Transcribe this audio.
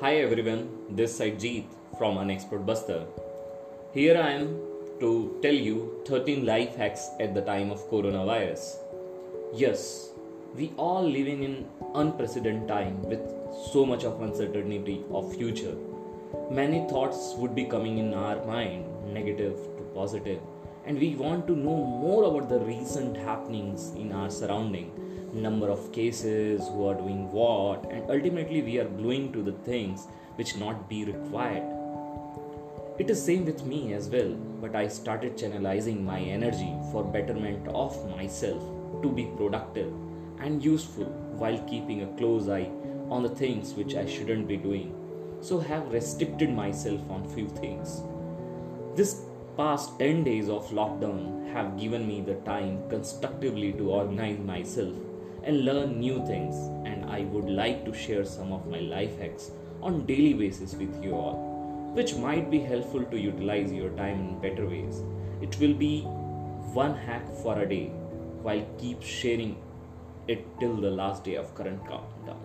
Hi everyone, this side Jeet from Unexpert Buster. Here I am to tell you 13 life hacks at the time of coronavirus. Yes, we all living in unprecedented time with so much of uncertainty of future. Many thoughts would be coming in our mind, negative to positive, and we want to know more about the recent happenings in our surrounding number of cases who are doing what and ultimately we are gluing to the things which not be required. It is same with me as well but i started channelizing my energy for betterment of myself to be productive and useful while keeping a close eye on the things which i shouldn't be doing. So have restricted myself on few things. This past 10 days of lockdown have given me the time constructively to organize myself and learn new things and I would like to share some of my life hacks on daily basis with you all which might be helpful to utilize your time in better ways. It will be one hack for a day while keep sharing it till the last day of current countdown.